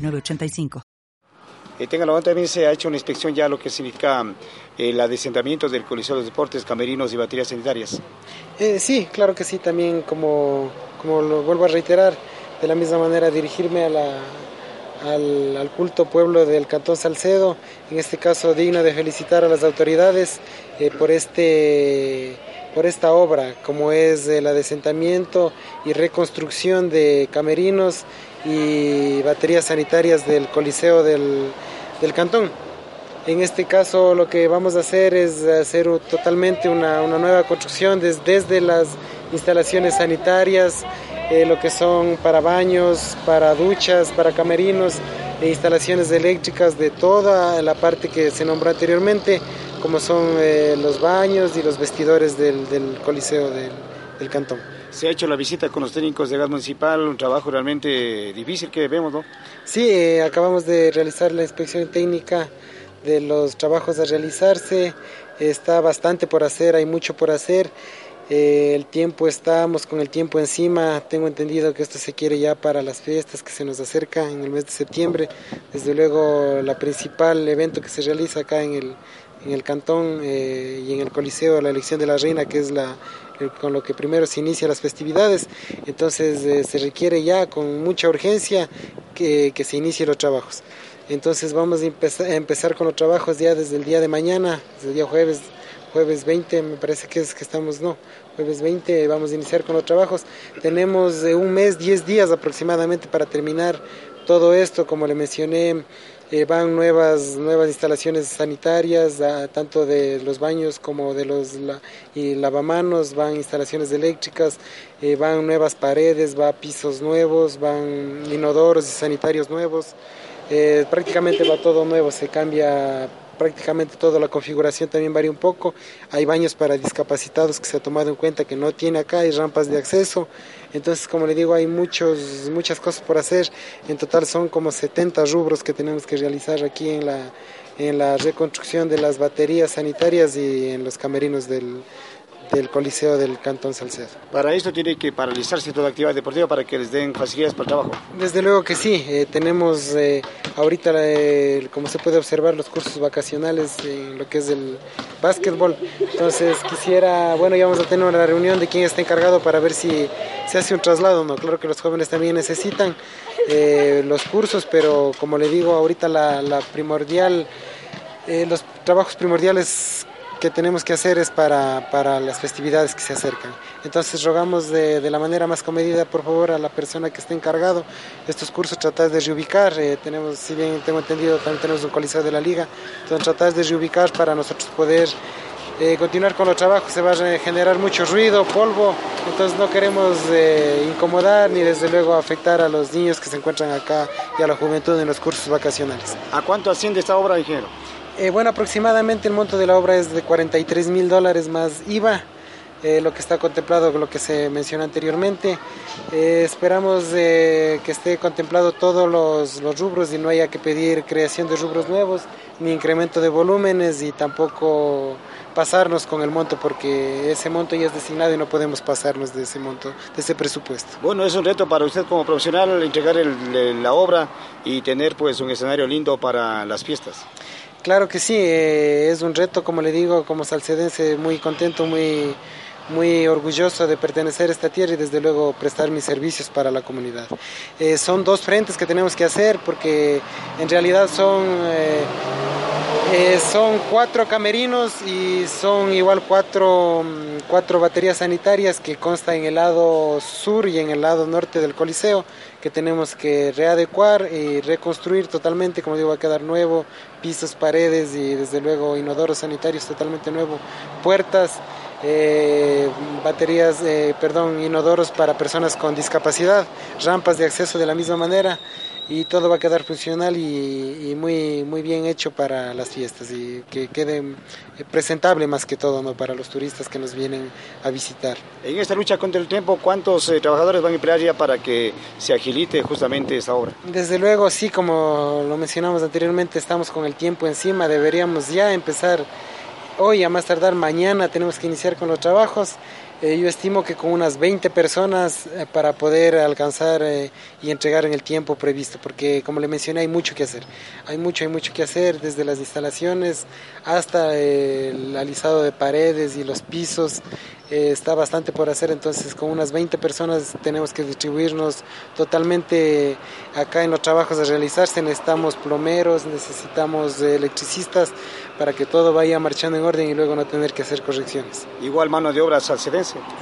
985. Eh, tenga la también se ha hecho una inspección ya lo que significa eh, el adesentamiento del Coliseo de Deportes, camerinos y baterías sanitarias. Eh, sí, claro que sí, también como, como lo vuelvo a reiterar, de la misma manera dirigirme a la, al, al, culto pueblo del Cantón Salcedo, en este caso digno de felicitar a las autoridades eh, por este por esta obra, como es el adesentamiento y reconstrucción de camerinos y baterías sanitarias del Coliseo del, del Cantón. En este caso lo que vamos a hacer es hacer totalmente una, una nueva construcción desde las instalaciones sanitarias, eh, lo que son para baños, para duchas, para camerinos e instalaciones eléctricas de toda la parte que se nombró anteriormente, como son eh, los baños y los vestidores del, del Coliseo del, del Cantón. Se ha hecho la visita con los técnicos de gas municipal, un trabajo realmente difícil que vemos, ¿no? Sí, eh, acabamos de realizar la inspección técnica de los trabajos a realizarse, está bastante por hacer, hay mucho por hacer. Eh, el tiempo, estamos con el tiempo encima, tengo entendido que esto se quiere ya para las fiestas que se nos acercan en el mes de septiembre. Desde luego, la principal evento que se realiza acá en el, en el cantón eh, y en el Coliseo, la elección de la reina, que es la, con lo que primero se inicia las festividades, entonces eh, se requiere ya con mucha urgencia que, que se inicien los trabajos. Entonces vamos a empezar, a empezar con los trabajos ya desde el día de mañana, desde el día jueves, jueves 20, me parece que es que estamos, no, jueves 20 vamos a iniciar con los trabajos. Tenemos eh, un mes, 10 días aproximadamente para terminar todo esto, como le mencioné, eh, van nuevas, nuevas instalaciones sanitarias, a, tanto de los baños como de los la, y lavamanos, van instalaciones eléctricas, eh, van nuevas paredes, va pisos nuevos, van inodoros y sanitarios nuevos. Eh, prácticamente va todo nuevo, se cambia prácticamente toda la configuración también varía un poco. Hay baños para discapacitados que se ha tomado en cuenta que no tiene acá, hay rampas de acceso. Entonces, como le digo, hay muchos, muchas cosas por hacer. En total son como 70 rubros que tenemos que realizar aquí en la, en la reconstrucción de las baterías sanitarias y en los camerinos del, del Coliseo del Cantón Salcedo. Para esto tiene que paralizarse toda actividad deportiva para que les den facilidades para el trabajo. Desde luego que sí, eh, tenemos eh, ahorita, eh, como se puede observar, los cursos vacacionales en lo que es el básquetbol. Entonces quisiera, bueno, ya vamos a tener una reunión de quién está encargado para ver si se hace un traslado, ¿no? Claro que los jóvenes también necesitan los cursos, pero como le digo, ahorita la, la primordial, los trabajos primordiales que tenemos que hacer es para, para las festividades que se acercan. Entonces rogamos de, de, la manera más comedida, por favor, a la persona que esté encargado estos cursos, tratar de reubicar. Eh, tenemos, si bien tengo entendido, también tenemos un coliseo de la liga, entonces tratar de reubicar para nosotros poder eh, continuar con los trabajos. Se va a generar mucho ruido, polvo, entonces no queremos eh, incomodar ni desde luego afectar a los niños que se encuentran acá y a la juventud en los cursos vacacionales. ¿A cuánto asciende esta obra, ingeniero? Eh, bueno, aproximadamente el monto de la obra es de 43 mil dólares más IVA, eh, lo que está contemplado, lo que se mencionó anteriormente. Eh, esperamos que esté contemplado todos los, rubros y no haya que pedir creación de rubros nuevos, ni incremento de volúmenes y tampoco pasarnos con el monto porque ese monto ya es designado y no podemos pasarnos de ese monto, de ese presupuesto. Bueno, es un reto para usted como profesional entregar el, la obra y tener pues un escenario lindo para las fiestas. Claro que sí, eh, es un reto, como le digo, como salcedense, muy contento, muy, muy orgulloso de pertenecer a esta tierra y desde luego prestar mis servicios para la comunidad. Eh, son dos frentes que tenemos que hacer porque en realidad son, eh, eh son cuatro camerinos y son igual cuatro, mm, cuatro baterías sanitarias que constan en el lado sur y en el lado norte del Coliseo que tenemos que readecuar y reconstruir totalmente, como digo, va a quedar nuevo, pisos, paredes y desde luego inodoros sanitarios totalmente nuevo, puertas, eh, baterías, eh, perdón, inodoros para personas con discapacidad, rampas de acceso de la misma manera y todo va a quedar funcional y, muy, muy bien hecho para las fiestas y que quede eh, presentable más que todo ¿no? para los turistas que nos vienen a visitar. En esta lucha contra el tiempo, ¿cuántos eh, trabajadores van a emplear ya para que se agilite justamente esta obra? Desde luego, sí, como lo mencionamos anteriormente, estamos con el tiempo encima, deberíamos ya empezar hoy, a más tardar mañana, tenemos que iniciar con los trabajos eh, yo estimo que con unas 20 personas eh, para poder alcanzar eh, y entregar en el tiempo previsto, porque como le mencioné hay mucho que hacer, hay mucho, hay mucho que hacer desde las instalaciones hasta el alisado de paredes y los pisos, está bastante por hacer, entonces con unas 20 personas tenemos que distribuirnos totalmente acá en los trabajos a realizarse, necesitamos plomeros, necesitamos electricistas para que todo vaya marchando en orden y luego no tener que hacer correcciones. Igual mano de obra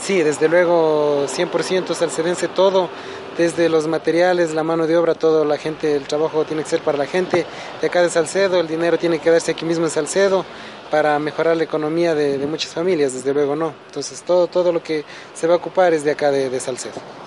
Sí, desde luego 100% salcedense todo, desde los materiales, la mano de obra, todo, la gente, el trabajo tiene que ser para la gente de acá de Salcedo, el dinero tiene que darse aquí mismo en Salcedo para mejorar la economía de, muchas familias, desde luego no. Entonces todo, todo lo que se va a ocupar es de acá de Salcedo.